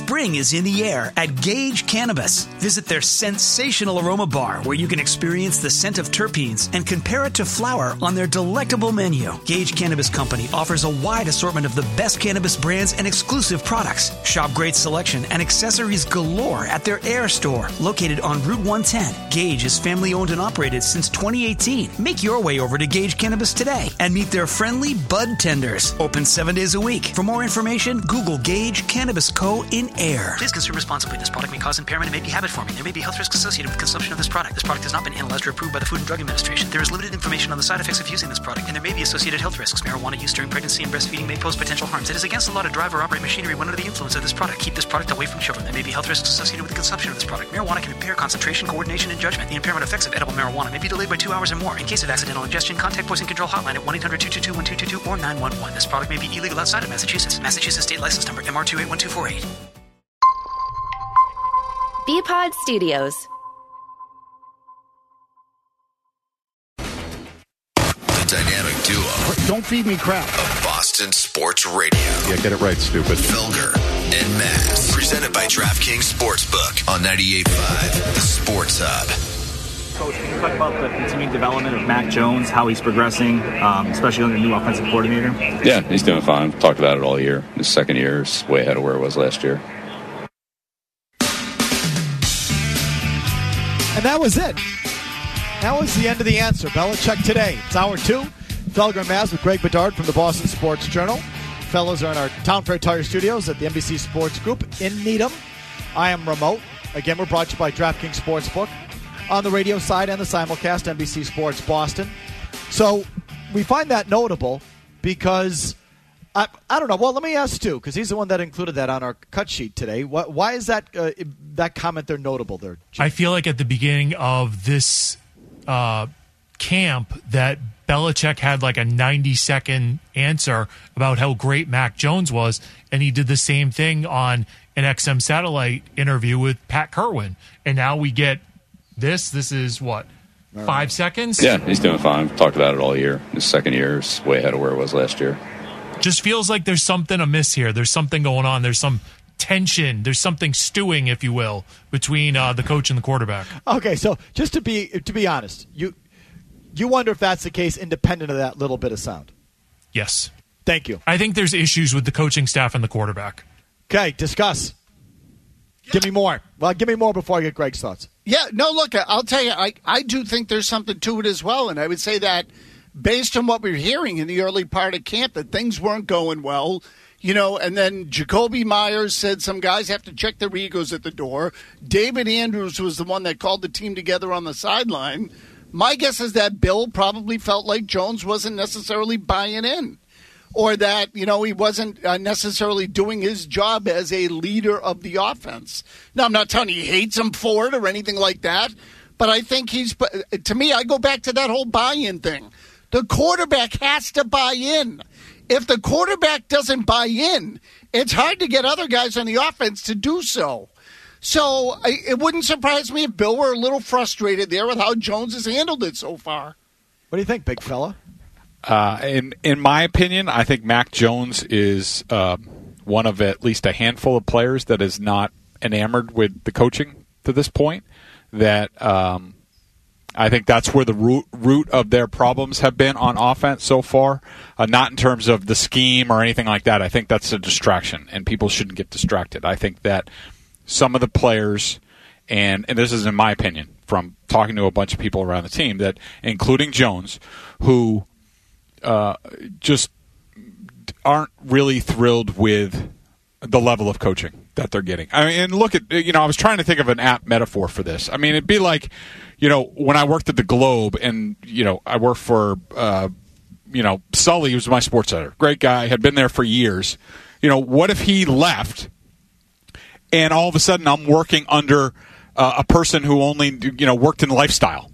Spring is in the air at Gage Cannabis. Visit their sensational aroma bar where you can experience the scent of terpenes and compare it to flower on their delectable menu. Gage Cannabis Company offers a wide assortment of the best cannabis brands and exclusive products. Shop great selection and accessories galore at their Ayer store located on Route 110. Gage is family owned and operated since 2018. Make your way over to Gage Cannabis today and meet their friendly bud tenders. Open seven days a week. For more information, Google Gage Cannabis Co. in Ayer. Please consume responsibly. This product may cause impairment and may be habit forming. There may be health risks associated with consumption of this product. This product has not been analyzed or approved by the Food and Drug Administration. There is limited information on the side effects of using this product, and there may be associated health risks. Marijuana use during pregnancy and breastfeeding may pose potential harms. It is against the law to drive or operate machinery when under the influence of this product. Keep this product away from children. There may be health risks associated with the consumption of this product. Marijuana can impair concentration, coordination, and judgment. The impairment effects of edible marijuana may be delayed by two hours or more. In case of accidental ingestion, contact Poison Control Hotline at 1 800 222 1222 or 911. This product may be illegal outside of Massachusetts. Massachusetts State License Number MR281248. Bpod Studios. The dynamic duo Don't feed me crap. of Boston Sports Radio. Yeah, get it right, stupid. Felger and Mazz. Presented by DraftKings Sportsbook on 98.5 The Sports Hub. Coach, can you talk about the continued development of Mac Jones, how he's progressing, um, especially under the new offensive coordinator? Yeah, he's doing fine. Talked about it all year. His second year is way ahead of where it was last year. And that was it. That was the end of the answer. Belichick today. It's hour two. Felger Mazz with Greg Bedard from the Boston Sports Journal. Fellows are in our Town Fair Tire Studios at the NBC Sports Group in Needham. I am remote. Again, we're brought to you by DraftKings Sportsbook on the radio side and the simulcast, NBC Sports Boston. So we find that notable because I, I don't know. Well, let me ask Stu because he's the one that included that on our cut sheet today. Why, why is that uh, that comment there notable there? Jim? I feel like at the beginning of this uh, camp that Belichick had like a 90 second answer about how great Mac Jones was, and he did the same thing on an XM satellite interview with Pat Kirwan. And now we get this. This is what five seconds. Yeah, he's doing fine. Talked about it all year. His second year is way ahead of where it was last year. Just feels like there's something amiss here. There's something going on. There's some tension. There's something stewing, if you will, between uh, the coach and the quarterback. Okay, so just to be to be honest, you you wonder if that's the case, independent of that little bit of sound. Yes, Thank you. I think there's issues with the coaching staff and the quarterback. Okay, discuss. Give me more. Well, give me more before I get Greg's thoughts. Yeah, no, look, I'll tell you, I, I do think there's something to it as well. And I would say that based on what we were hearing in the early part of camp, that things weren't going well. You know, and then Jakobi Meyers said some guys have to check their egos at the door. David Andrews was the one that called the team together on the sideline. My guess is that Bill probably felt like Jones wasn't necessarily buying in or that you know he wasn't uh, necessarily doing his job as a leader of the offense. Now, I'm not telling you he hates him for it or anything like that, but I think he's. To me, I go back to that whole buy-in thing. The quarterback has to buy in. If the quarterback doesn't buy in, it's hard to get other guys on the offense to do so. So I, it wouldn't surprise me if Bill were a little frustrated there with how Jones has handled it so far. What do you think, big fella? Uh, in in my opinion, I think Mac Jones is uh, one of at least a handful of players that is not enamored with the coaching to this point. That um, I think that's where the root root of their problems have been on offense so far. Uh, not in terms of the scheme or anything like that. I think that's a distraction, and people shouldn't get distracted. I think that some of the players, and and this is in my opinion from talking to a bunch of people around the team, that including Jones, who uh, just aren't really thrilled with the level of coaching that they're getting. I mean, and look at you know, I was trying to think of an apt metaphor for this. I mean, it'd be like, you know, when I worked at the Globe, and you know, I worked for, uh, you know, Sully was my sports editor, great guy, had been there for years. You know, what if he left, and all of a sudden I'm working under uh, a person who only you know worked in lifestyle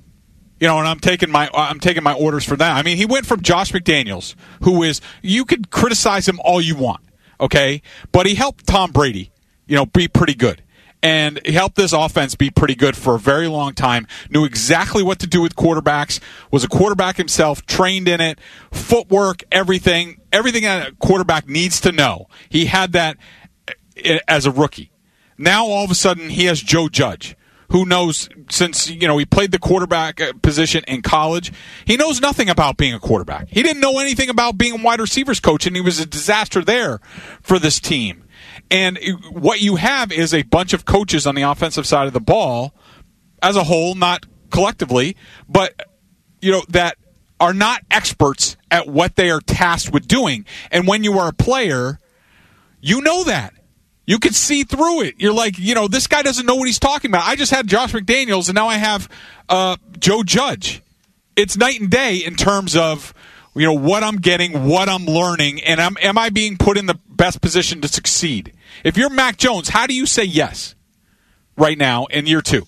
you know, and I'm taking my I'm taking my orders for that. I mean, he went from Josh McDaniels, who is you could criticize him all you want, okay, but he helped Tom Brady, you know, be pretty good. And he helped this offense be pretty good for a very long time. Knew exactly what to do with quarterbacks. Was a quarterback himself. Trained in it. Footwork, everything, everything that a quarterback needs to know. He had that as a rookie Now all of a sudden he has Joe Judge, who knows since you know he played the quarterback uh, position in college, he knows nothing about being a quarterback. He didn't know anything about being a wide receivers coach, and he was a disaster there for this team. And what you have is a bunch of coaches on the offensive side of the ball, as a whole, not collectively, but you know that are not experts at what they are tasked with doing. And when you are a player, you know that. You can see through it. You're like, you know, this guy doesn't know what he's talking about. I just had Josh McDaniels, and now I have uh, Joe Judge. It's night and day in terms of you know what I'm getting, what I'm learning, and am am I being put in the best position to succeed? If you're Mac Jones, how do you say yes right now in year two?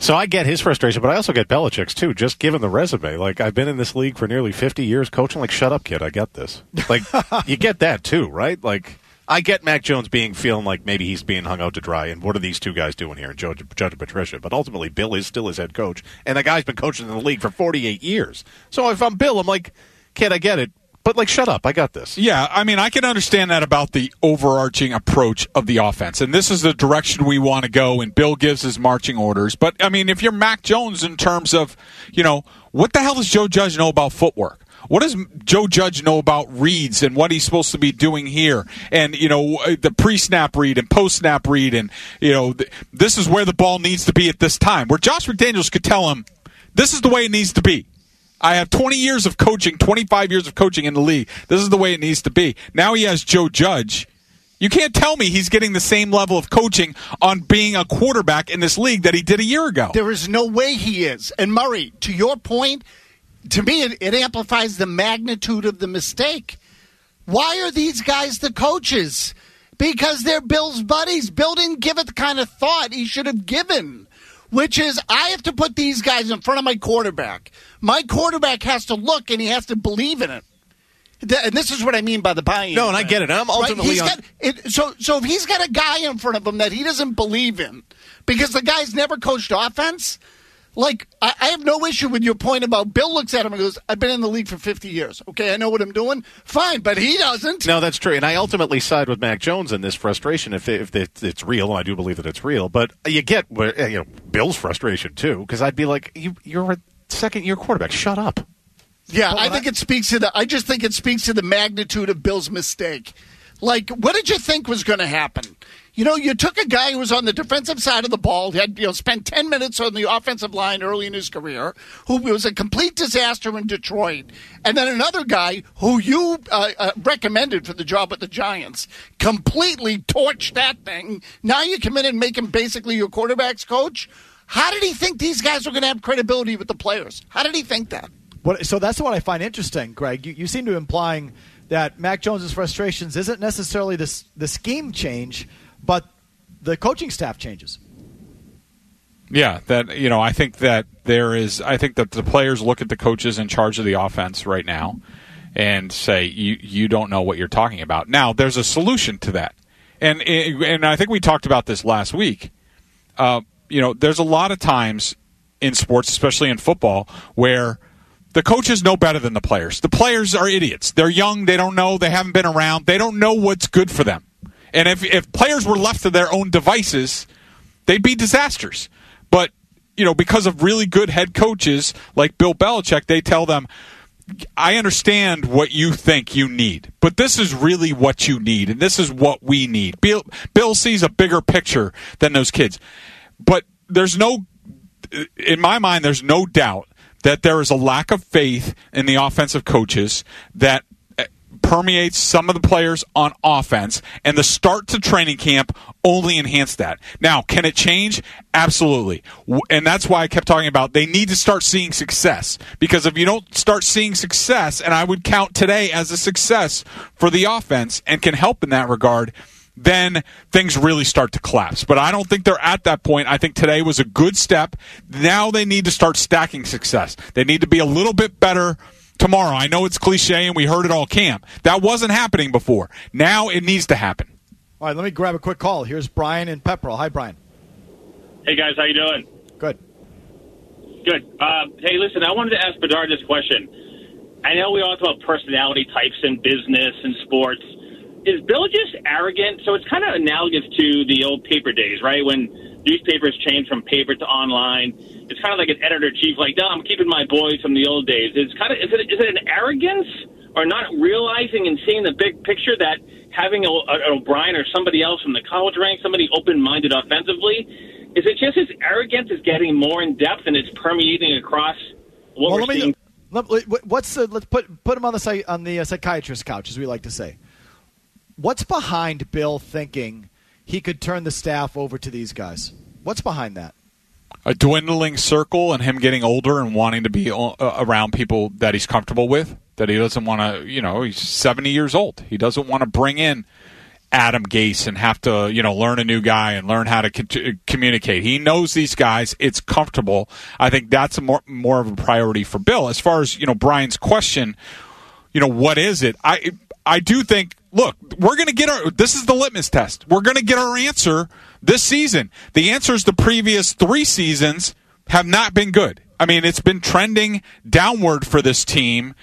So I get his frustration, but I also get Belichick's too. Just given the resume, like I've been in this league for nearly fifty years, coaching. Like, shut up, kid. I get this. Like, you get that too, right? Like, I get Mac Jones being feeling like maybe he's being hung out to dry, and what are these two guys doing here? Judge, Judge and Patricia, but ultimately Bill is still his head coach, and the guy's been coaching in the league for forty-eight years. So if I'm Bill, I'm like, kid, I get it, but like, shut up. I got this. Yeah, I mean, I can understand that about the overarching approach of the offense. And this is the direction we want to go, and Bill gives his marching orders. But, I mean, if you're Mac Jones in terms of, you know, what the hell does Joe Judge know about footwork? What does Joe Judge know about reads and what he's supposed to be doing here? And, you know, uh, the pre snap read and post snap read, and, you know, th- this is where the ball needs to be at this time. Where Josh McDaniels could tell him, this is the way it needs to be. I have 20 years of coaching, 25 years of coaching in the league. This is the way it needs to be. Now he has Joe Judge. You can't tell me he's getting the same level of coaching on being a quarterback in this league that he did a year ago. There is no way he is. And Murray, to your point, to me, it, it amplifies the magnitude of the mistake. Why are these guys the coaches? Because they're Bill's buddies. Bill didn't give it the kind of thought he should have given, which is I have to put these guys in front of my quarterback. My quarterback has to look and he has to believe in it. And this is what I mean by the buy-in. No, and I get it. I'm ultimately He's on- got, it, so, so if he's got a guy in front of him that he doesn't believe in, because the guy's never coached offense, like I, I have no issue with your point about Bill looks at him and goes, "I've been in the league for 50 years. Okay, I know what I'm doing. Fine, but he doesn't." No, that's true, and I ultimately side with Mac Jones in this frustration if if it's real, and I do believe that it's real. But you get where you know Bill's frustration too, because I'd be like, you, "You're a second year quarterback. Shut up." Yeah, I think it speaks to the. I just think it speaks to the magnitude of Bill's mistake. Like, what did you think was going to happen? You know, you took a guy who was on the defensive side of the ball, had you know spent ten minutes on the offensive line early in his career, who was a complete disaster in Detroit, and then another guy who you uh, uh, recommended for the job at the Giants, completely torched that thing. Now you come in and make him basically your quarterbacks coach. How did he think these guys were going to have credibility with the players? How did he think that? What, so that's what I find interesting, Greg. You, you seem to be implying that Mac Jones's frustrations isn't necessarily this, the scheme change, but the coaching staff changes. Yeah, that you know, I think that there is. I think that the players look at the coaches in charge of the offense right now and say, "You you don't know what you're talking about." Now, there's a solution to that, and and I think we talked about this last week. Uh, you know, there's a lot of times in sports, especially in football, where the coaches know better than the players. The players are idiots. They're young. They don't know. They haven't been around. They don't know what's good for them. And if if players were left to their own devices, they'd be disasters. But you know, because of really good head coaches like Bill Belichick, they tell them, "I understand what you think you need, but this is really what you need, and this is what we need." Bill Bill sees a bigger picture than those kids, but there's no, in my mind, there's no doubt that there is a lack of faith in the offensive coaches that uh, permeates some of the players on offense, and the start to training camp only enhanced that. Now, can it change? Absolutely. And that's why I kept talking about they need to start seeing success. Because if you don't start seeing success, and I would count today as a success for the offense and can help in that regard, then things really start to collapse. But I don't think they're at that point. I think today was a good step. Now they need to start stacking success. They need to be a little bit better tomorrow. I know it's cliche and we heard it all camp. That wasn't happening before. Now it needs to happen. All right, let me grab a quick call. Here's Brian in Pepperell. Hi, Brian. Hey guys, how you doing? Good. Good. Uh, hey, listen, I wanted to ask Bedard this question. I know we all talk about personality types in business and sports, is Bill just arrogant? So it's kind of analogous to the old paper days, right? When newspapers changed from paper to online. It's kind of like an editor chief, like, no, I'm keeping my boys from the old days. It's kind of is it is it an arrogance or not realizing and seeing the big picture that having a, a, O'Brien or somebody else from the college ranks, somebody open-minded offensively, is it just his arrogance is getting more in depth and it's permeating across what Well, we're let me- seeing? let- What's the, let's put put him on the on the uh, psychiatrist couch, as we like to say. What's behind Bill thinking he could turn the staff over to these guys? What's behind that? a dwindling circle and him getting older and wanting to be uh, around people that he's comfortable with that he doesn't want to you know he's 70 years old. He doesn't want to bring in Adam Gase and have to you know learn a new guy and learn how to co- communicate. He knows these guys. It's comfortable. I think that's more more of a priority for Bill. As far as you know Brian's question you know what is it? I i do think look we're going to get our this is the litmus test. We're going to get our answer this season. The answers the previous 3 seasons have not been good. I mean it's been trending downward for this team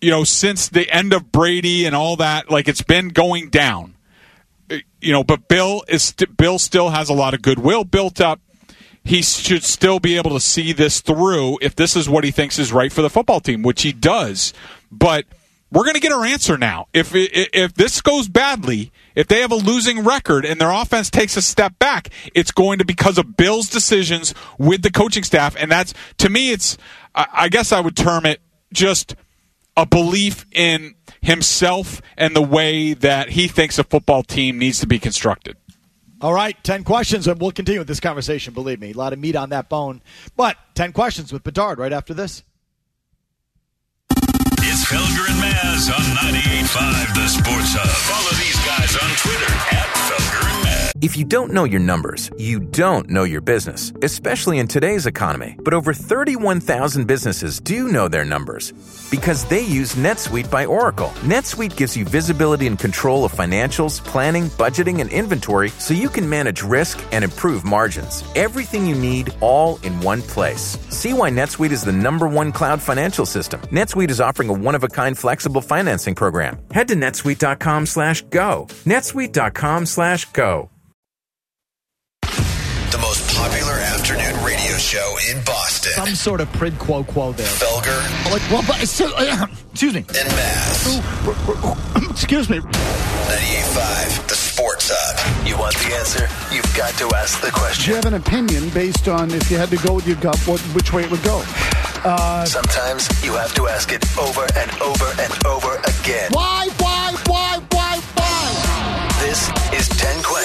you know since the end of Brady and all that. Like it's been going down. Uh, you know but Bill is Bill still has a lot of goodwill built up. He should still be able to see this through if this is what he thinks is right for the football team, which he does. But we're going to get our answer now. If if this goes badly, if they have a losing record and their offense takes a step back, it's going to because of Bill's decisions with the coaching staff, and that's to me, it's I I guess I would term it just a belief in himself and the way that he thinks a football team needs to be constructed. All right, 10 questions, and we'll continue with this conversation, believe me. A lot of meat on that bone. But 10 questions with Bedard right after this. It's Felger and on 98.5 The Sports Hub. Follow these guys on Twitter at. If you don't know your numbers, you don't know your business, especially in today's economy. But over 31,000 businesses do know their numbers because they use NetSuite by Oracle. NetSuite gives you visibility and control of financials, planning, budgeting, and inventory so you can manage risk and improve margins. Everything you need all in one place. See why NetSuite is the number one cloud financial system. NetSuite is offering a one-of-a-kind flexible financing program. Head to netsuite.com slash afternoon radio show in Boston. Some sort of prid quo quo there. Felger Like, well, but, so, uh, excuse me. and Maz. Excuse me. 98.5 The Sports Hub. You want the answer? You've got to ask the question. Do you have an opinion based on if you had to go with your gut, what, which way it would go? Uh, Sometimes you have to ask it over and over and over again. why, why, why, why, why?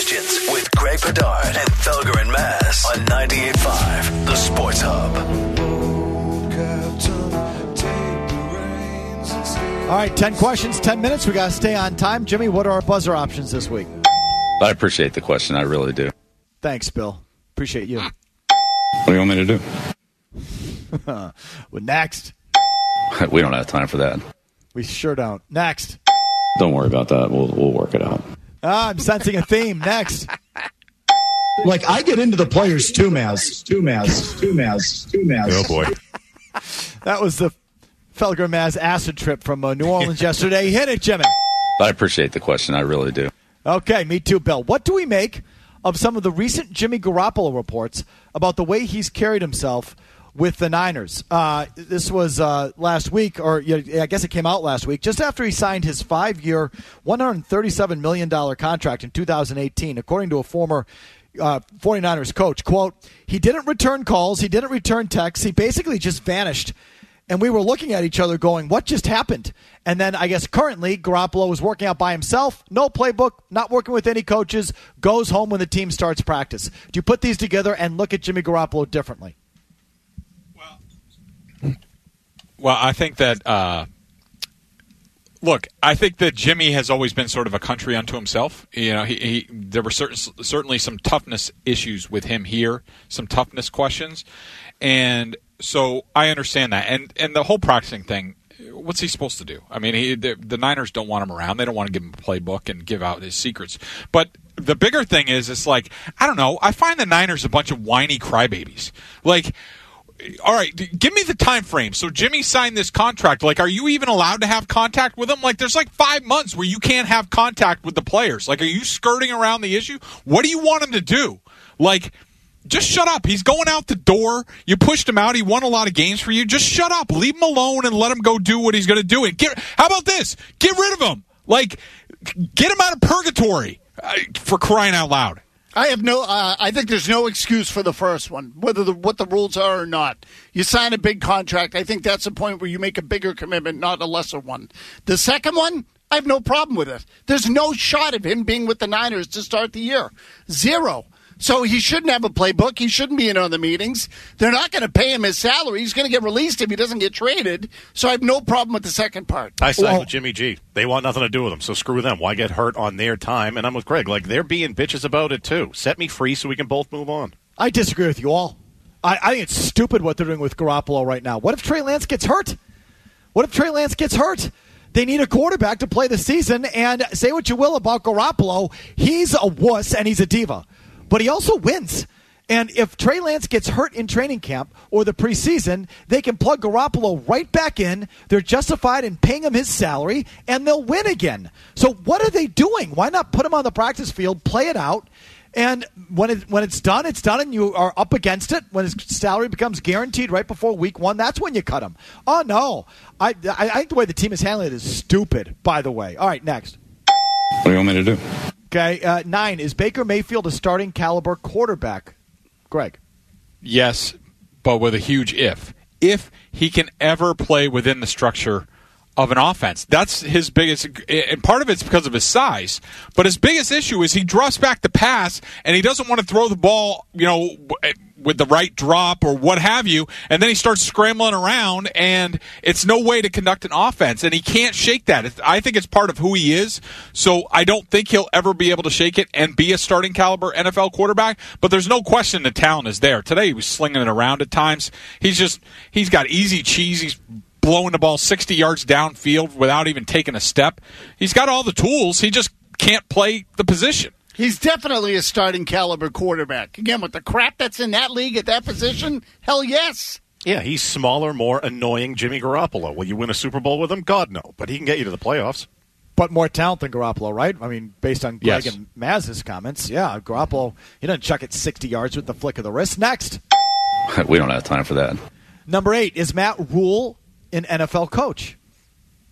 This is 10 Questions with Greg Bedard and Felger and Mazz on 98.5 The Sports Hub. All right, 10 questions, 10 minutes. We got to stay on time. Jimmy, what are our buzzer options this week? I appreciate the question. I really do. Thanks, Bill. Appreciate you. What do you want me to do? well, next. We don't have time for that. We sure don't. Next. Don't worry about that. We'll we'll work it out. Ah, I'm sensing a theme. Next. Like I get into the players too, Mazz. Too, Mazz. Too, Mazz. Too, Mazz. Oh boy. That was the Felger Mazz acid trip from uh, New Orleans yesterday. Hit it, Jimmy. I appreciate the question. I really do. Okay, me too, Bill. What do we make of some of the recent Jimmy Garoppolo reports about the way he's carried himself with the Niners? Uh, this was uh, last week, or I guess it came out last week, just after he signed his five-year, $137 million contract in 2018, according to a former uh, 49ers coach. Quote, he didn't return calls, he didn't return texts, he basically just vanished. And we were looking at each other going, what just happened? And then I guess currently Garoppolo was working out by himself, no playbook, not working with any coaches, goes home when the team starts practice. Do you put these together and look at Jimmy Garoppolo differently? Well, I think that. Uh, look, I think that Jimmy has always been sort of a country unto himself. You know, he, he there were certain, certainly some toughness issues with him here, some toughness questions, and so I understand that. And and the whole practicing thing. What's he supposed to do? I mean, he, the, the Niners don't want him around. They don't want to give him a playbook and give out his secrets. But the bigger thing is, it's like I don't know. I find the Niners a bunch of whiny crybabies. Like all right, give me the time frame. So Jimmy signed this contract. Like, are you even allowed to have contact with him? Like, there's like five months where you can't have contact with the players. Like, are you skirting around the issue? What do you want him to do? Like, just shut up. He's going out the door. You pushed him out. He won a lot of games for you. Just shut up. Leave him alone and let him go do what he's going to do. And get. How about this? Get rid of him. Like, get him out of purgatory uh, for crying out loud. I have no. Uh, I think there's no excuse for the first one, whether the, what the rules are or not. You sign a big contract. I think that's the point where you make a bigger commitment, not a lesser one. The second one, I have no problem with it. There's no shot of him being with the Niners to start the year. Zero. So he shouldn't have a playbook. He shouldn't be in on the meetings. They're not going to pay him his salary. He's going to get released if he doesn't get traded. So I have no problem with the second part. I side with Jimmy G. They want nothing to do with him, so screw them. Why get hurt on their time? And I'm with Greg. Like they're being bitches about it too. Set me free so we can both move on. I disagree with you all. I, I think it's stupid what they're doing with Garoppolo right now. What if Trey Lance gets hurt? What if Trey Lance gets hurt? They need a quarterback to play the season, and say what you will about Garoppolo, he's a wuss and he's a diva. But he also wins. And if Trey Lance gets hurt in training camp or the preseason, they can plug Garoppolo right back in. They're justified in paying him his salary, and they'll win again. So what are they doing? Why not put him on the practice field, play it out, and when it when it's done, it's done, and you are up against it. When his salary becomes guaranteed right before week one, that's when you cut him. Oh no, I I, I think the way the team is handling it is stupid. By the way, all right, next. What do you want me to do? Okay, uh, nine is Baker Mayfield a starting caliber quarterback? Greg. Yes, but with a huge if. If he can ever play within the structure of an offense. That's his biggest, and part of it's because of his size. But his biggest issue is he drops back the pass, and he doesn't want to throw the ball, you know, with the right drop or what have you, and then he starts scrambling around, and it's no way to conduct an offense, and he can't shake that. I think it's part of who he is, so I don't think he'll ever be able to shake it and be a starting caliber NFL quarterback. But there's no question the talent is there. Today he was slinging it around at times. He's just he's got easy cheese. He's blowing the ball 60 yards downfield without even taking a step. He's got all the tools. He just can't play the position. He's definitely a starting caliber quarterback. Again, with the crap that's in that league at that position, hell yes. Yeah, he's smaller, more annoying Jimmy Garoppolo. Will you win a Super Bowl with him? God, no. But he can get you to the playoffs. But more talent than Garoppolo, right? I mean, based on Greg Yes. and Mazz's comments, yeah, Garoppolo, he doesn't chuck it 60 yards with the flick of the wrist. Next. We don't have time for that. Number eight, is Matt Rhule an NFL coach?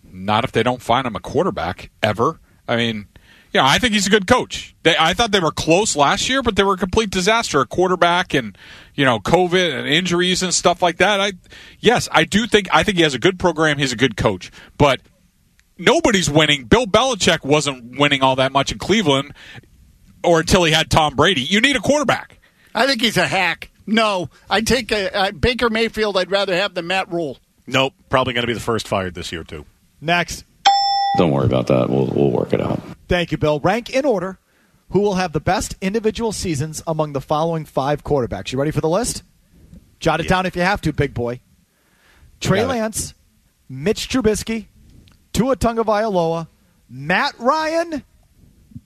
Not if they don't find him a quarterback ever. I mean, yeah, I think he's a good coach. They, I thought they were close last year, but they were a complete disaster. A quarterback and you know COVID and injuries and stuff like that. I yes, I do think I think he has a good program. He's a good coach, but nobody's winning. Bill Belichick wasn't winning all that much in Cleveland, or until he had Tom Brady. You need a quarterback. I think he's a hack. No, I'd take a, uh, Baker Mayfield. I'd rather have than Matt Rhule. Nope. Probably going to be the first fired this year, too. Next. Don't worry about that. We'll we'll work it out. Thank you, Bill. Rank in order who will have the best individual seasons among the following five quarterbacks. You ready for the list? Jot it down if you have to, big boy. Trey. Lance, Mitch Trubisky, Tua Tagovailoa, Matt Ryan,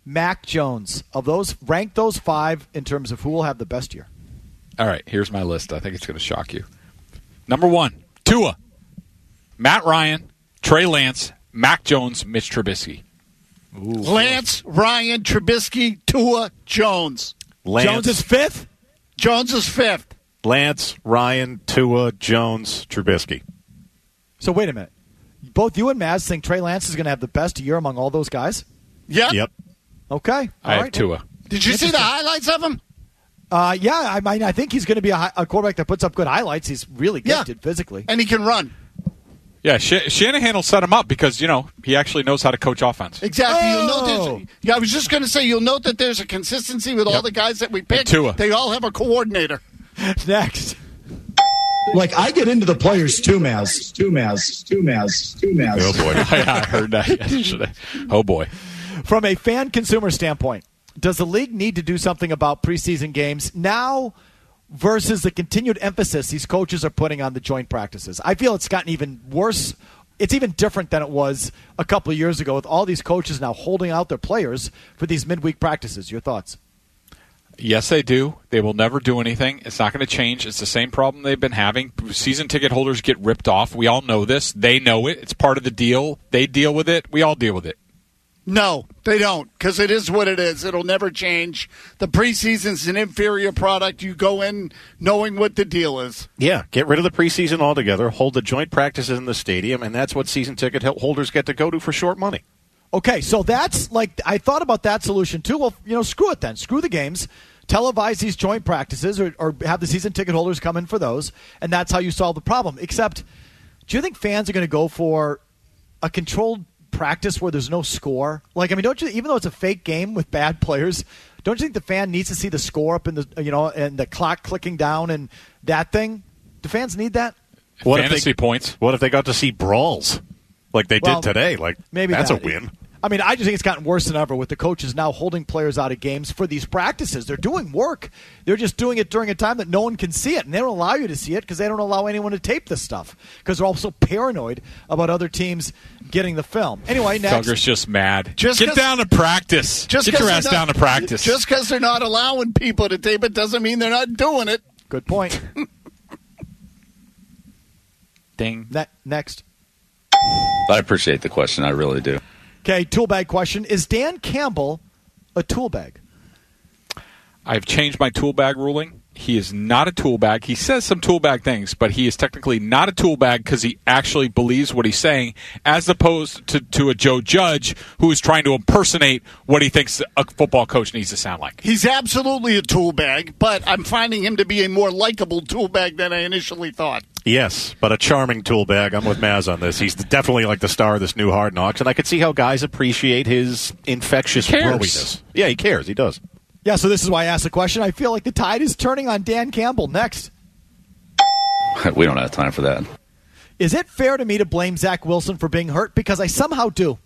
Mac Jones. Of those, rank those five in terms of who will have the best year. All right, here's my list. I think it's going to shock you. Number one, Tua, Matt Ryan, Trey Lance, Mac Jones, Mitch Trubisky. Lance, Ryan, Trubisky, Tua, Jones. Lance, Jones is fifth. Jones is fifth. Lance, Ryan, Tua, Jones, Trubisky. So wait a minute. Both you and Mazz think Trey Lance is going to have the best year among all those guys? Yep. Yep. Okay. I All have. Tua. Did you see the highlights of him? Uh, yeah, I mean, I think he's going to be a, hi- a quarterback that puts up good highlights. He's really Yeah. gifted physically. And he can run. Yeah, Sh- Shanahan will set him up because you know he actually knows how to coach offense. Exactly. You'll Oh. note yeah, I was just going to say you'll note that there's a consistency with all the guys that we picked. Tua. They all have a coordinator. Next. Like I get into the players too, Mazz. Two Mazz. Two Mazz. Two Mazz. Oh, boy. I heard that yesterday. Oh boy. From a fan consumer standpoint, does the league need to do something about preseason games now versus the continued emphasis these coaches are putting on the joint practices? I feel it's gotten even worse. It's even different than it was a couple of years ago with all these coaches now holding out their players for these midweek practices. Your thoughts? Yes, they do. They will never do anything. It's not going to change. It's the same problem they've been having. Season ticket holders get ripped off. We all know this. They know it. It's part of the deal. They deal with it. We all deal with it. No, they don't, because it is what it is. It'll never change. The preseason's an inferior product. You go in knowing what the deal is. Yeah, get rid of the preseason altogether. Hold the joint practices in the stadium, and that's what season ticket holders get to go to for short money. Okay, so that's like I thought about that solution too. Well, you know, screw it then. Screw the games. Televise these joint practices, or, or have the season ticket holders come in for those, and that's how you solve the problem. Except, do you think fans are going to go for a controlled practice where there's no score? Like, I mean, don't you? Even though it's a fake game with bad players, don't you think the fan needs to see the score up in the you know and the clock clicking down and that thing? Do fans need that? What Fantasy if they, points. What if they got to see brawls like they Well, did today? Like maybe that's that. a win. I mean, I just think it's gotten worse than ever with the coaches now holding players out of games for these practices. They're doing work. They're just doing it during a time that no one can see it, and they don't allow you to see it because they don't allow anyone to tape this stuff because they're all so paranoid about other teams getting the film. Anyway, next. Thugger's just mad. Just Get 'cause- down to practice. Just Get 'cause your ass not- down to practice. Just because they're not allowing people to tape it doesn't mean they're not doing it. Good point. Ding. Ne- next. I appreciate the question. I really do. Okay, tool bag question. Is Dan Campbell a tool bag? I've changed my tool bag ruling. He is not a tool bag. He says some tool bag things, but he is technically not a tool bag because he actually believes what he's saying, as opposed to, to a Joe Judge who is trying to impersonate what he thinks a football coach needs to sound like. He's absolutely a tool bag, but I'm finding him to be a more likable tool bag than I initially thought. Yes, but a charming tool bag. I'm with Mazz on this. He's definitely like the star of this new Hard Knocks, and I could see how guys appreciate his infectious He cares. Yeah, he cares. He does. Yeah, so this is why I asked the question. I feel like the tide is turning on Dan Campbell. Next. We don't have time for that. Is it fair to me to blame Zach Wilson for being hurt? Because I somehow do.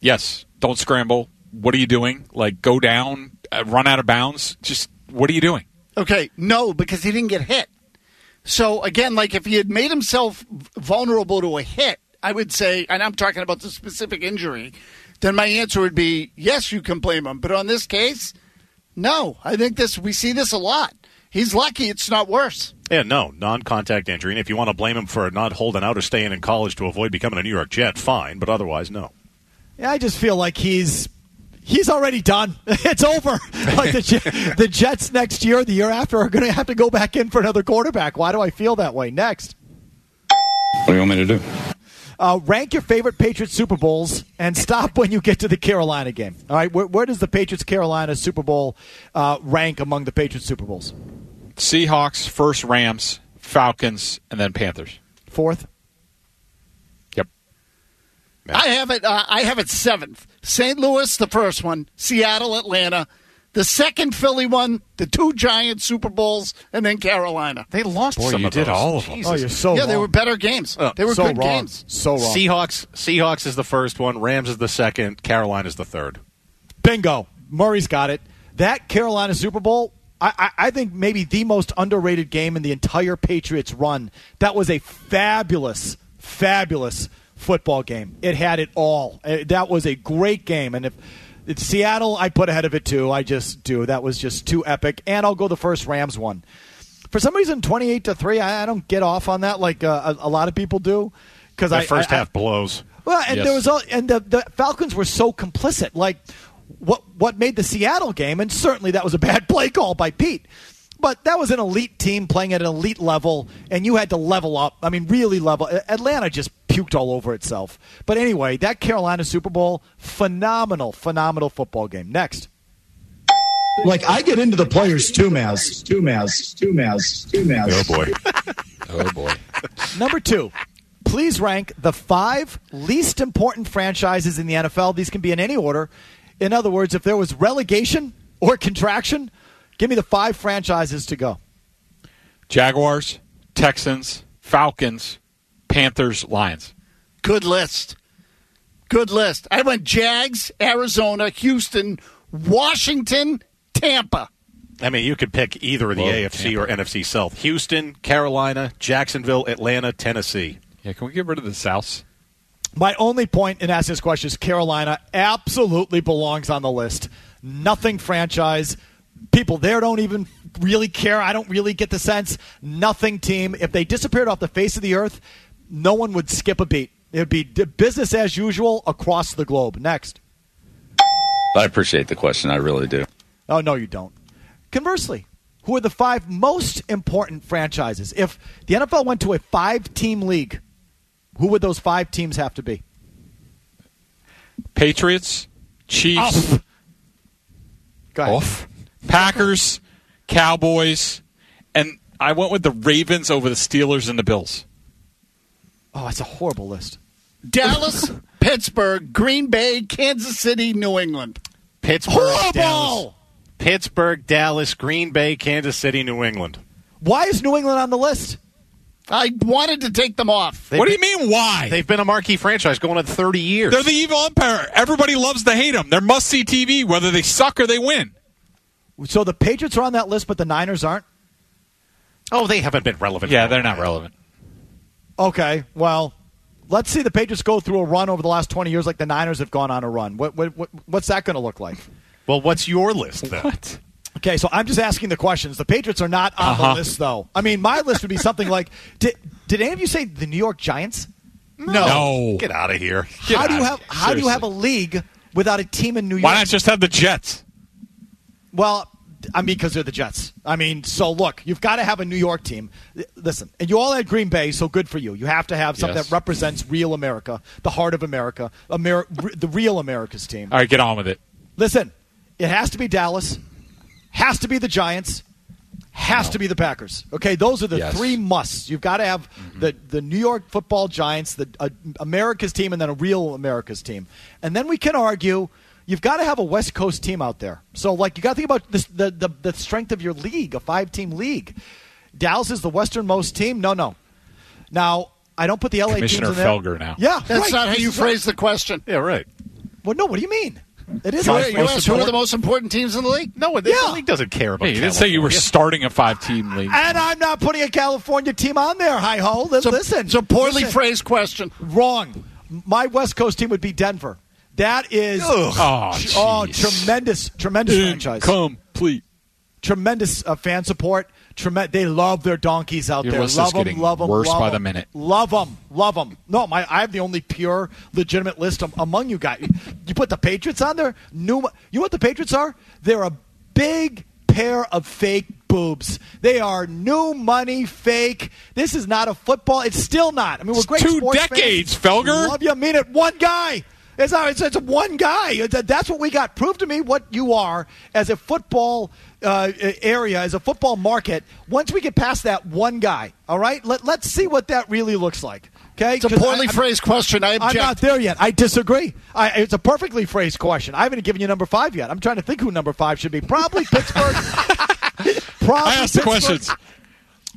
Yes, don't scramble. What are you doing? Like, go down, uh, run out of bounds. Just, what are you doing? Okay, no, because he didn't get hit. So again, like if he had made himself vulnerable to a hit, I would say, and I'm talking about the specific injury, then my answer would be yes, you can blame him. But on this case, no. I think this we see this a lot. He's lucky it's not worse. Yeah, no, non-contact injury. And if you want to blame him for not holding out or staying in college to avoid becoming a New York Jet, fine. But otherwise, no. Yeah, I just feel like he's he's already done. It's over. Like the the Jets next year, the year after, are going to have to go back in for another quarterback. Why do I feel that way? Next, What do you want me to do? uh, rank your favorite Patriots Super Bowls and stop when you get to the Carolina game. All right, where, where does the Patriots Carolina Super Bowl uh, rank among the Patriots Super Bowls? Seahawks, first Rams, Falcons, and then Panthers. Fourth. Yep. I have it. Uh, I have it seventh. St. Louis, the first one. Seattle, Atlanta, the second Philly one. The two giant Super Bowls, and then Carolina. They lost Boy, some you of did those. all of them. Jesus. Oh, you're so yeah, wrong. they were better games. Oh, they were so good wrong. games. So wrong. Seahawks. Seahawks is the first one. Rams is the second. Carolina is the third. Bingo. Murray's got it. That Carolina Super Bowl, I, I, I think maybe the most underrated game in the entire Patriots run. That was a fabulous, fabulous football game. It had it all. Uh, That was a great game. And if it's Seattle, I put ahead of it too. I just do. That was just too epic. And I'll go the first Rams one. For some reason, twenty-eight to three. I, I don't get off on that like uh, a, a lot of people do. Because That I first I- I- half blows. well, and Yes. there was all, and the, the Falcons were so complicit. Like what what made the Seattle game, and certainly that was a bad play call by Pete. But that was an elite team playing at an elite level, and you had to level up. I mean, really level. Atlanta just puked all over itself. But anyway, that Carolina Super Bowl, phenomenal, phenomenal football game. Next. Like I get into the players too, Mazz. Too, Mazz. Too, Mazz. Too, Mazz. Oh boy. Oh, boy. Number two, please rank the five least important franchises in the NFL. These can be in any order. In other words, if there was relegation or contraction, give me the five franchises to go. Jaguars, Texans, Falcons, Panthers, Lions. Good list. Good list. I went Jags, Arizona, Houston, Washington, Tampa. I mean, you could pick either of the Whoa, AFC or NFC South. Houston, Carolina, Jacksonville, Atlanta, Tennessee. Yeah, can we get rid of the Souths? My only point in asking this question is Carolina absolutely belongs on the list. Nothing franchise People there don't even really care. I don't really get the sense. Nothing team. If they disappeared off the face of the earth, no one would skip a beat. It would be business as usual across the globe. Next. I appreciate the question. I really do. Oh, no, you don't. Conversely, who are the five most important franchises? If the NFL went to a five team league, who would those five teams have to be? Patriots, Chiefs, Off. Go ahead. off. Packers, Cowboys, and I went with the Ravens over the Steelers and the Bills. Oh, it's a horrible list. Dallas, Pittsburgh, Green Bay, Kansas City, New England. Pittsburgh, Horrible! Dallas. Pittsburgh, Dallas, Green Bay, Kansas City, New England. Why is New England on the list? I wanted to take them off. what do you mean? Why? They've been a marquee franchise going on 30 years. They're the evil empire. Everybody loves to hate them. They're must see TV, whether they suck or they win. So the Patriots are on that list, but the Niners aren't? oh, they haven't been relevant. Yeah, they're not relevant. Okay, well, let's see the Patriots go through a run over the last 20 years like the Niners have gone on a run. What, what, what What's that going to look like? Well, what's your list then? What? Okay, so I'm just asking the questions. The Patriots are not on Uh-huh. the list, though. I mean, my list would be something like did, did any of you say the New York Giants? No. Get out of here. how do you have How do you have a league without a team in New York? Why not just have the Jets? Well, I mean, because they're the Jets. I mean, so look, you've got to have a New York team. Listen, and you all had Green Bay, so good for you. You have to have something Yes. that represents real America, the heart of America, Amer- the real America's team. All right, get on with it. Listen, it has to be Dallas, has to be the Giants, has to be the Packers. Okay, those are the Yes. three musts. You've got to have the the New York Football Giants, the uh, America's team, and then a real America's team. And then we can argue. You've got to have a West Coast team out there. So, like, you got to think about this, the, the the strength of your league, a five team league. Dallas is the westernmost team. No, no. Now, I don't put the LA Commissioner teams in there. Felger now. Yeah, That's right. not how you This phrase the question. Yeah, right. Well, no. What do you mean? It is You, five you asked who are the most important teams in the league? No, the, Yeah. the league doesn't care about Hey, you didn't say you were starting a five team league. And I'm not putting a California team on there. Hi ho. Li- Listen, It's a poorly listen. phrased question. Wrong. My West Coast team would be Denver. That is Oh, oh, tremendous, tremendous franchise. Incomplete. Tremendous uh, fan support. Trem- they love their donkeys out Your there. list is Love them, getting love them, worse love by the 'em. minute. Love them, love them. No, my, I have the only pure, legitimate list among you guys. You put the Patriots on there. New, you know what the Patriots are? They're a big pair of fake boobs. They are new money fake. This is not a football. It's still not. I mean, we're It's great two decades, fans. Felger. Love you. I mean it. One guy. It's, not, it's, it's one guy. That's what we got. Prove to me what you are as a football uh, area, as a football market. Once we get past that one guy, all right, Let, let's see what that really looks like. Okay, It's a poorly I- phrased question. I I'm not there yet. I disagree. I, it's a perfectly phrased question. I haven't given you number five yet. I'm trying to think who number five should be. Probably Pittsburgh. Probably I asked the questions.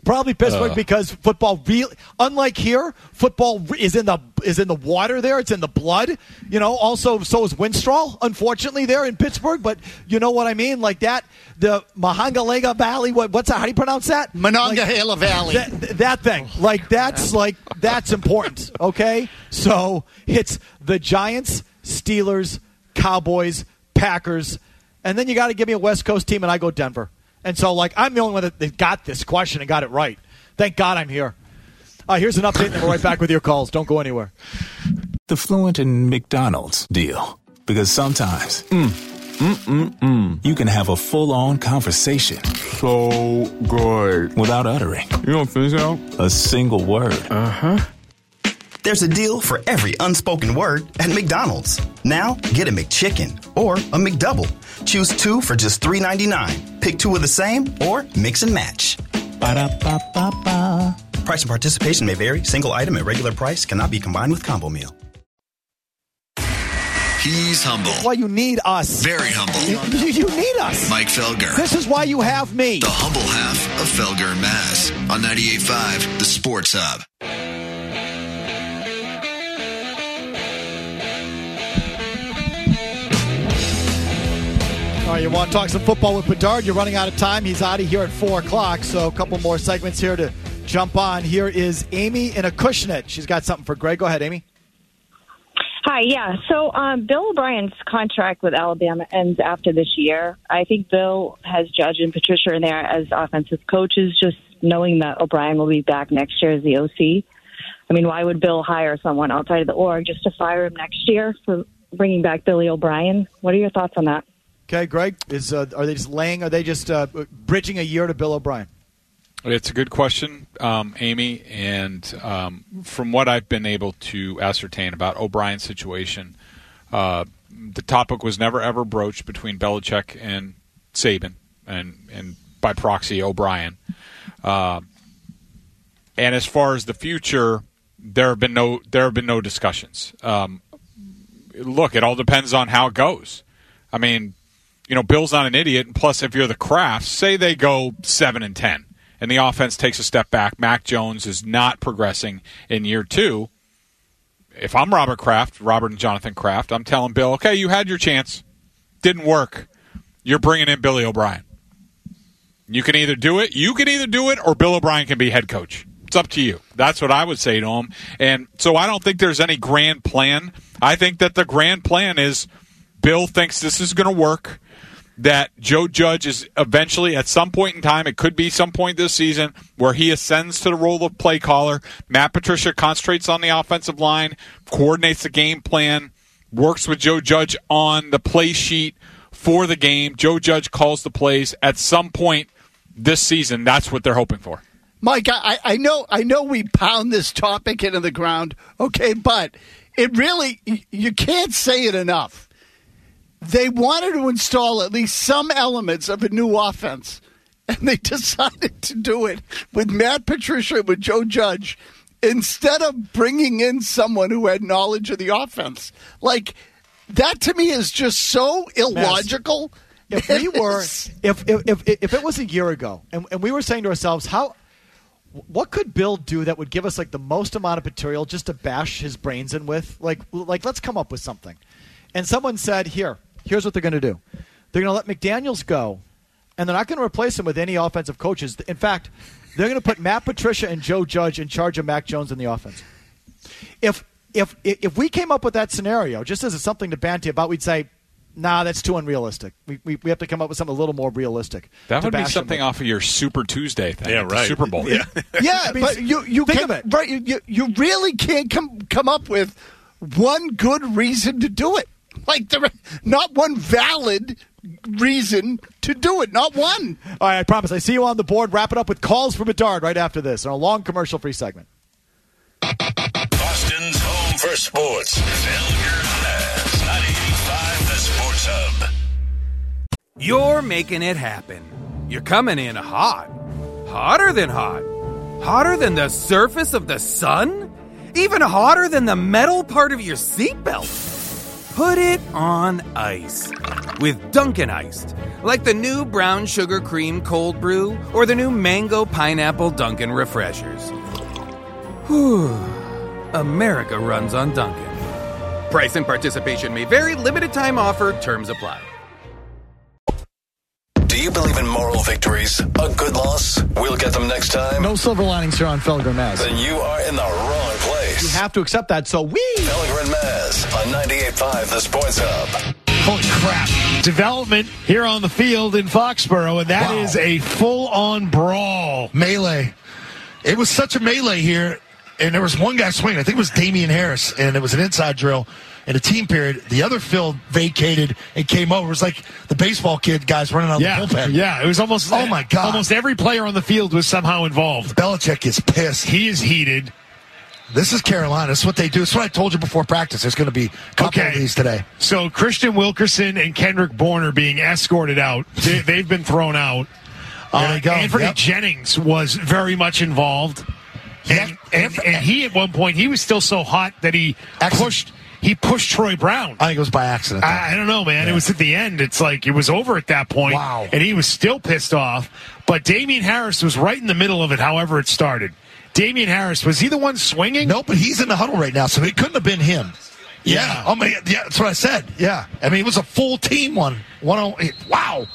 Probably Pittsburgh Uh. because football really, unlike here, football is in the is in the water there. It's in the blood. You know. Also, so is Winstrol. Unfortunately, there in Pittsburgh. But you know what I mean, like that. The Mahangalega Valley. What, what's that? How do you pronounce that? Monongahela Like, Valley. That, that thing. Like that's like that's important. Okay. So it's the Giants, Steelers, Cowboys, Packers, and then you got to give me a West Coast team, and I go Denver. And so, like, I'm the only one that, that got this question and got it right. Thank God I'm here. Uh, here's an update, and we're right back with your calls. Don't go anywhere. The Fluent in McDonald's deal. Because sometimes, mm, mm, mm, mm, you can have a full on conversation. So good. Without uttering. You don't think so? A single word. Uh huh. There's a deal for every unspoken word at McDonald's. Now, get a McChicken or a McDouble. Choose two for just $3.99. Pick two of the same or mix and match. Ba-da-ba-ba-ba. Price and participation may vary. Single item at regular price cannot be combined with combo meal. He's humble. Why you need us? Very humble. You, you need us. Mike Felger. This is why you have me. The humble half of Felger and Mazz on 98.5 The Sports Hub. You want to talk some football with Bedard? You're running out of time. He's out of here at 4 o'clock, so a couple more segments here to jump on. Here is Amy in a Acushnet. She's got something for Greg. Go ahead, Amy. Hi, yeah. So um, Bill O'Brien's contract with Alabama ends after this year. I think Bill has Judge and Patricia in there as offensive coaches, just knowing that O'Brien will be back next year as the OC. I mean, why would Bill hire someone outside of the org just to fire him next year for bringing back Billy O'Brien? What are your thoughts on that? Okay, Greg, is uh, are they just laying? Are they just uh, bridging a year to Bill O'Brien? It's a good question, um, Amy. And um, from what I've been able to ascertain about O'Brien's situation, uh, the topic was never ever broached between Belichick and Saban, and and by proxy O'Brien. Uh, and as far as the future, there have been no there have been no discussions. Um, look, it all depends on how it goes. I mean, you know, Bill's not an idiot. And plus, if you're the Krafts, say they go seven and ten and the offense takes a step back. Mac Jones is not progressing in year two. If I'm Robert Kraft, Robert and Jonathan Kraft, I'm telling Bill, okay, you had your chance, didn't work. You're bringing in Billy O'Brien. You can either do it, you can either do it, or Bill O'Brien can be head coach. It's up to you. That's what I would say to him. And so I don't think there's any grand plan. I think that the grand plan is Bill thinks this is going to work that Joe Judge is eventually, at some point in time, it could be some point this season, where he ascends to the role of play caller. Matt Patricia concentrates on the offensive line, coordinates the game plan, works with Joe Judge on the play sheet for the game. Joe Judge calls the plays. At some point this season, that's what they're hoping for. Mike, I, I know I know we pound this topic into the ground, okay, but it really you can't say it enough they wanted to install at least some elements of a new offense, and they decided to do it with Matt Patricia with Joe Judge instead of bringing in someone who had knowledge of the offense. Like that to me is just so illogical. If we were, if, if if if it was a year ago, and, and we were saying to ourselves, how what could Bill do that would give us like the most amount of material just to bash his brains in with? Like, like let's come up with something. And someone said, "Here, here's what they're going to do they're going to let McDaniels go, and they're not going to replace him with any offensive coaches. In fact, they're going to put Matt Patricia and Joe Judge in charge of Mac Jones in the offense. If if if we came up with that scenario just as something to banty about, we'd say, "Nah, that's too unrealistic. We, we, we have to come up with something a little more realistic." That would be something off of your Super Tuesday thing. Yeah, right. Super Bowl. Yeah, yeah but you you think can, of it. right? You, you really can't come come up with one good reason to do it. Like there, not one valid reason to do it. Not one. All right, I promise. I see you on the board. Wrap it up with calls for Bedard right after this on a long commercial free segment. Boston's home for sports. 98.5 The Sports Hub. You're making it happen. You're coming in hot. Hotter than hot. Hotter than the surface of the sun? Even hotter than the metal part of your seatbelt. Put it on ice with Dunkin' Iced, like the new brown sugar cream cold brew or the new mango pineapple Dunkin' refreshers. Whew. America runs on Dunkin'. Price and participation may vary. Limited time offer. Terms apply. Do you believe in moral victories? A good loss? We'll get them next time? No silver linings here on Felger Mazz. Then you are in the wrong place. You have to accept that. So we. Felger and Mazz on 98.5 The Sports Hub. Holy crap. Development here on the field in Foxborough, and that is a full on brawl. Melee. It was such a melee here, and there was one guy swinging. I think it was Damien Harris, and it was an inside drill in a team period. The other field vacated and came over. It was like the baseball kid guys running out Yeah, the bullpen. yeah, it was almost. Oh my god! Almost every player on the field was somehow involved. Belichick is pissed. He is heated. This is Carolina. This is what they do. It's what I told you before practice. There's going to be a couple of these today. So Kristian Wilkerson and Kendrick Bourne are being escorted out. They, they've been thrown out. There they uh, go. Anfernee Yep. Jennings was very much involved, and, and and he at one point he was still so hot that he pushed he pushed Troy Brown. I think it was by accident. I, I don't know, man. It was at the end. It's like it was over at that point. Wow. And he was still pissed off. But Damien Harris was right in the middle of it. However, it started. Damien Harris was he the one swinging? No, but he's in the huddle right now, so it couldn't have been him. Yeah. Yeah. Oh my. Yeah, that's what I said. Yeah. I mean, it was a full team one. One. oh eight. Wow.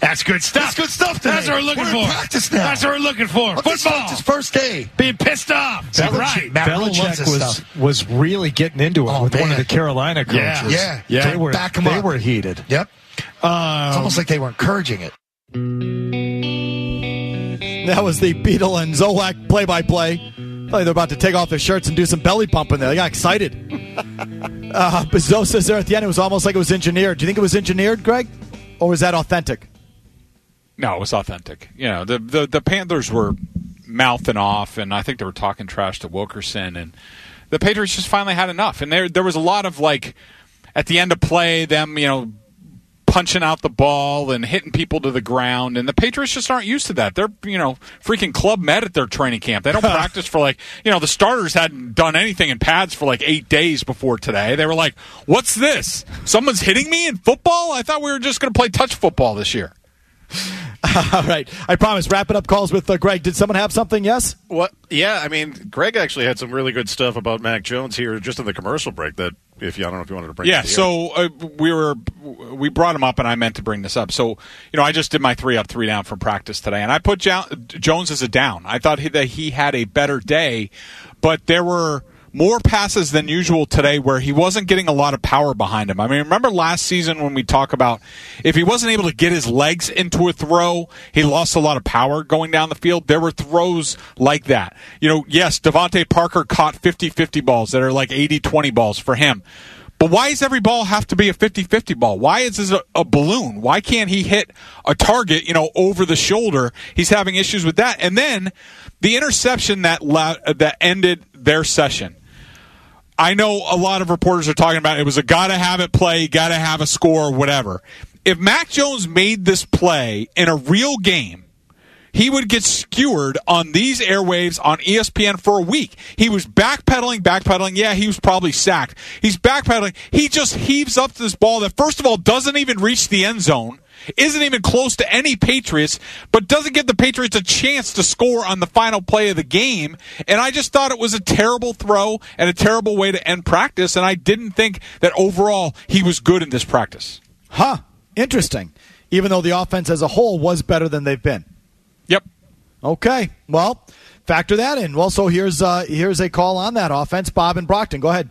That's good stuff. That's good stuff today. That's what we're looking We're for. practice now. That's what we're looking for. Look, this Football. his first day. Being pissed off. See, All right. Matt Rhule loves Belichick was stuff. was really getting into it Oh, with one of the Carolina coaches. Yeah. Yeah. Yeah. They were Back 'em they up. were heated. Yep. Um, It's almost like they were encouraging it. That was the Beetle and Zolak play by play. They're about to take off their shirts and do some belly pumping there. They got excited. uh, Bizot says there at the end it was almost like it was engineered. Do you think it was engineered, Greg? Or was that authentic? No, it was authentic. You know, the the, the Panthers were mouthing off, and I think they were talking trash to Wilkerson, and the Patriots just finally had enough. And there there was a lot of like at the end of play, them you know punching out the ball and hitting people to the ground, and the Patriots just aren't used to that. They're you know freaking club med at their training camp. They don't practice for like you know the starters hadn't done anything in pads for like eight days before today. They were like, "What's this? Someone's hitting me in football? I thought we were just going to play touch football this year." All right. I promise. Wrapping up calls with uh, Greg. Did someone have something? Yes? What? Yeah, I mean, Greg actually had some really good stuff about Mac Jones here just in the commercial break. That if you, I don't know if you wanted to bring. Yeah, it to so uh, we were we brought him up, and I meant to bring this up. So you know, I just did my three up, three down from practice today, and I put jo- Jones as a down. I thought he, that he had a better day, but there were more passes than usual today where he wasn't getting a lot of power behind him. I mean, remember last season when we talk about if he wasn't able to get his legs into a throw, he lost a lot of power going down the field. There were throws like that. You know, yes, DeVante Parker caught 50-50 balls that are like 80-20 balls for him. But why does every ball have to be a 50-50 ball? Why is this a, a balloon? Why can't he hit a target, you know, over the shoulder? He's having issues with that. And then the interception that la- that ended their session. I know a lot of reporters are talking about it was a gotta have it play, gotta have a score, whatever. If Mac Jones made this play in a real game, he would get skewered on these airwaves on ESPN for a week. He was backpedaling, backpedaling. Yeah, he was probably sacked. He's backpedaling. He just heaves up this ball that, first of all, doesn't even reach the end zone, isn't even close to any Patriots, but doesn't give the Patriots a chance to score on the final play of the game. And I just thought it was a terrible throw and a terrible way to end practice. And I didn't think that overall he was good in this practice. Huh. Interesting. Even though the offense as a whole was better than they've been. Yep. Okay. Well, factor that in. Well, so here's uh, here's a call on that offense. Bob and Brockton, go ahead.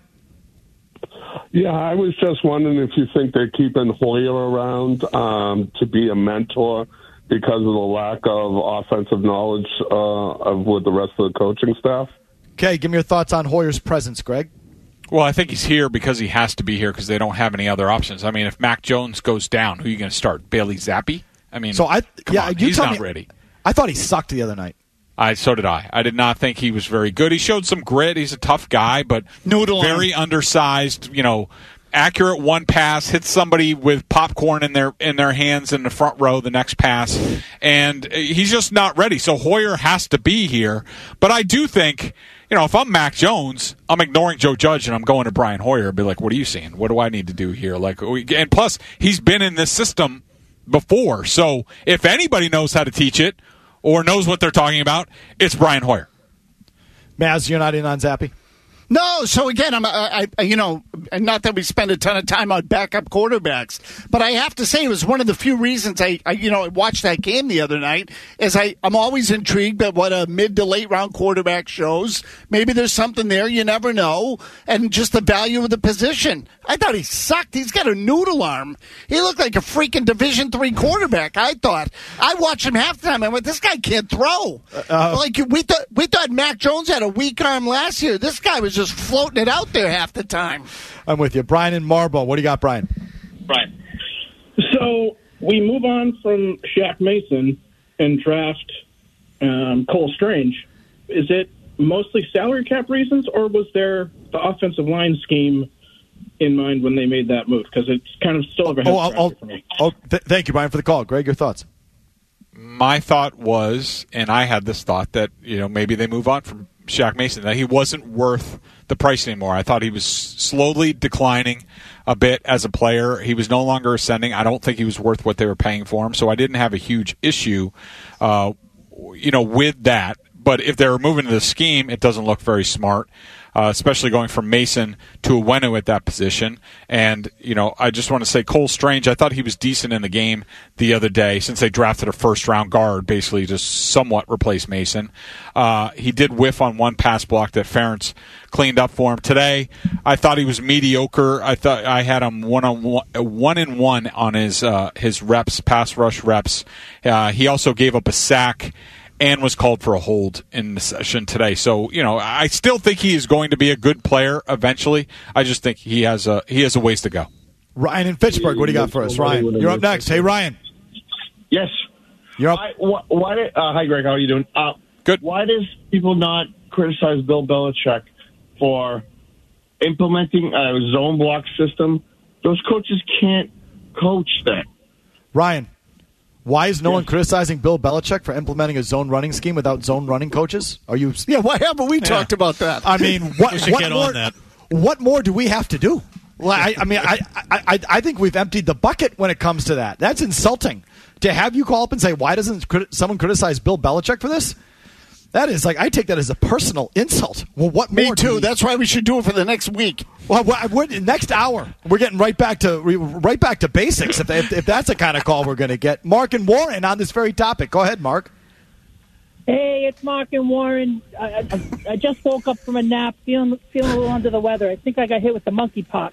Yeah, I was just wondering if you think they're keeping Hoyer around um, to be a mentor because of the lack of offensive knowledge uh, of with the rest of the coaching staff. Okay, give me your thoughts on Hoyer's presence, Greg. Well, I think he's here because he has to be here because they don't have any other options. I mean, if Mac Jones goes down, who are you going to start? Bailey Zappe? I mean, So I come yeah, on, you he's tell not me- ready. I thought he sucked the other night. I so did I. I did not think he was very good. He showed some grit. He's a tough guy, but Noodle very undersized. You know, accurate one pass hits somebody with popcorn in their in their hands in the front row. The next pass, and uh, he's just not ready. So Hoyer has to be here. But I do think. You know, if I'm Mac Jones, I'm ignoring Joe Judge and I'm going to Brian Hoyer and be like, "What are you seeing? What do I need to do here?" Like, and plus, he's been in this system before, so if anybody knows how to teach it or knows what they're talking about, it's Brian Hoyer. Mazz, you're not in on Zappe? No, so again, I'm, I, I, you know, not that we spend a ton of time on backup quarterbacks, but I have to say it was one of the few reasons I, I you know, I watched that game the other night. Is I, I'm always intrigued at what a mid to late round quarterback shows. Maybe there's something there, you never know, and just the value of the position. I thought he sucked. He's got a noodle arm. He looked like a freaking Division three quarterback. I thought. I watched him half the time. I went, this guy can't throw. like we thought, we thought Mac Jones had a weak arm last year. This guy was just floating it out there half the time. I'm with you. Brian and Marlboro. What do you got, Brian? Right. So we move on from Shaq Mason and draft um, Cole Strange. Is it mostly salary cap reasons, or was there the offensive line scheme in mind when they made that move? Because it's kind of still of a head Oh, I'll, I'll, for me. oh th- thank you, Brian, for the call. Greg, your thoughts? My thought was, and I had this thought that you know maybe they move on from Shaq Mason that he wasn't worth the price anymore. I thought he was slowly declining a bit as a player. He was no longer ascending. I don't think he was worth what they were paying for him. So I didn't have a huge issue, uh, you know, with that. but if they're moving to the scheme, it doesn't look very smart. Uh, especially going from Mason to Onwenu at that position. And, you know, I just want to say Cole Strange, I thought he was decent in the game the other day since they drafted a first round guard, basically to somewhat replace Mason. Uh, he did whiff on one pass block that Ferentz cleaned up for him. Today, I thought he was mediocre. I thought I had him one on one, one in one on his, uh, his reps, pass rush reps. Uh, he also gave up a sack and was called for a hold in the session today. So you know, I still think he is going to be a good player eventually. I just think he has a he has a ways to go. Ryan in Fitchburg, what do you got for us, Ryan? You're up next. Hey, Ryan. Yes. You're up. I, wh- why did, uh, hi, Greg. How are you doing? Uh, Good. Why does people not criticize Bill Belichick for implementing a zone block system? Those coaches can't coach that. Ryan, why is no one criticizing Bill Belichick for implementing a zone running scheme without zone running coaches? Are you? Yeah, why haven't we talked about that? I mean, what, We what get more? on that. What more do we have to do? Well, I, I mean, I, I, I, I think we've emptied the bucket when it comes to that. That's insulting to have you call up and say, "Why doesn't crit- someone criticize Bill Belichick for this?" That is like I take that as a personal insult. Well, what Me more? do too. we- That's why we should do it for the next week. Well, we're, we're- next hour we're getting right back to right back to basics. If, if, if that's the kind of call we're going to get, Mark and Warren on this very topic. Go ahead, Mark. Hey, it's Mark and Warren. I, I, I just woke up from a nap, feeling feeling a little under the weather. I think I got hit with the monkeypox.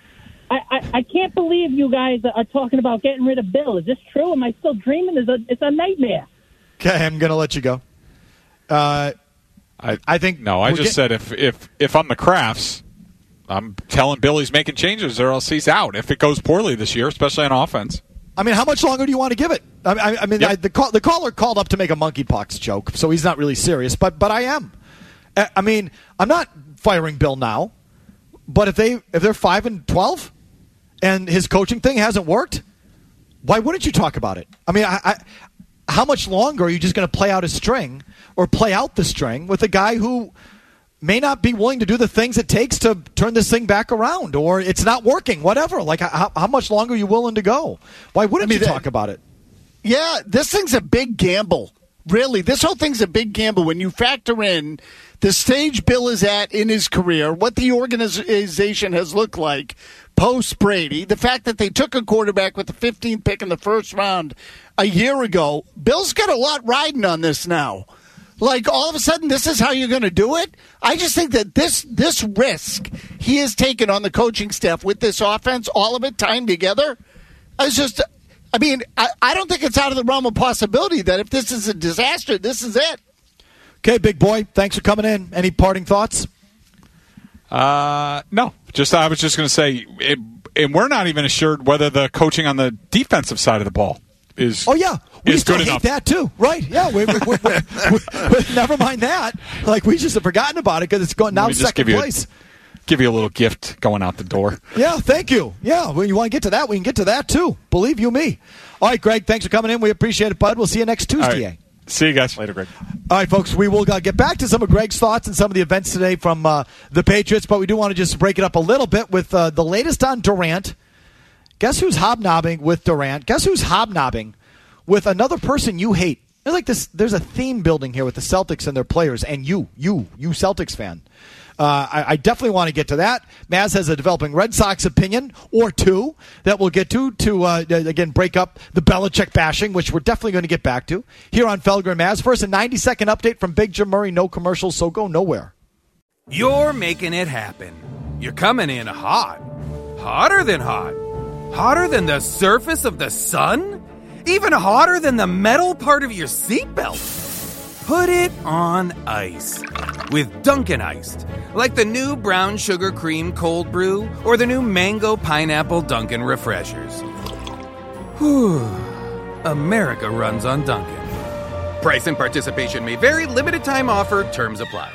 I, I, I can't believe you guys are talking about getting rid of Bill. Is this true? Am I still dreaming? It's a, it's a nightmare. Okay, I'm going to let you go. Uh, I I think no. I just said if if if I'm the Krafts, I'm telling Billy's making changes or else he's out if it goes poorly this year, especially on offense. I mean, how much longer do you want to give it? I, I, I mean, I, the call, the caller called up to make a monkeypox joke, so he's not really serious. But but I am. I I mean, I'm not firing Bill now. But if they if they're five and twelve, and his coaching thing hasn't worked, why wouldn't you talk about it? I mean, I, I, how much longer are you just going to play out a string or play out the string with a guy who may not be willing to do the things it takes to turn this thing back around, or it's not working, whatever? Like, how, how much longer are you willing to go? Why wouldn't I mean, you talk about it? Yeah, this thing's a big gamble. Really, this whole thing's a big gamble when you factor in the stage Bill is at in his career, what the organization has looked like post Brady, the fact that they took a quarterback with the 15th pick in the first round a year ago. Bill's got a lot riding on this now. Like all of a sudden, this is how you're going to do it. I just think that this this risk he has taken on the coaching staff with this offense, all of it timed together, is just. I mean, I, I don't think it's out of the realm of possibility that if this is a disaster, this is it. Okay, big boy, thanks for coming in. Any parting thoughts? Uh, no. Just I was just going to say, it, and we're not even assured whether the coaching on the defensive side of the ball is. Oh yeah, we is still good hate enough. that too, right? Yeah, we, we, we, we, we- never mind that. Like we just have forgotten about it because it's going now Let me just second give you a- place. Give you a little gift going out the door. Yeah, thank you. Yeah, when you want to get to that, we can get to that too. Believe you me. All right, Greg, thanks for coming in. We appreciate it, bud. We'll see you next Tuesday. right. See you guys later, Greg. All right, folks, we will uh, get back to some of Greg's thoughts and some of the events today from uh, the Patriots, but we do want to just break it up a little bit with uh, the latest on Durant. Guess who's hobnobbing with Durant? Guess who's hobnobbing with another person you hate? There's like this. There's a theme building here with the Celtics and their players, and you, you, you Celtics fan. Uh, I, I definitely want to get to that. Mazz has a developing Red Sox opinion or two that we'll get to to uh, again break up the Belichick bashing, which we're definitely going to get back to here on Felger and Mazz. First, a 90 second update from Big Jim Murray. No commercials, so go nowhere. You're making it happen. You're coming in hot. Hotter than hot. Hotter than the surface of the sun? Even hotter than the metal part of your seatbelt. Put it on ice with Dunkin' Iced, like the new brown sugar cream cold brew or the new mango pineapple Dunkin' Refreshers. Whew. America runs on Dunkin'. Price and participation may vary, limited time offer, terms apply.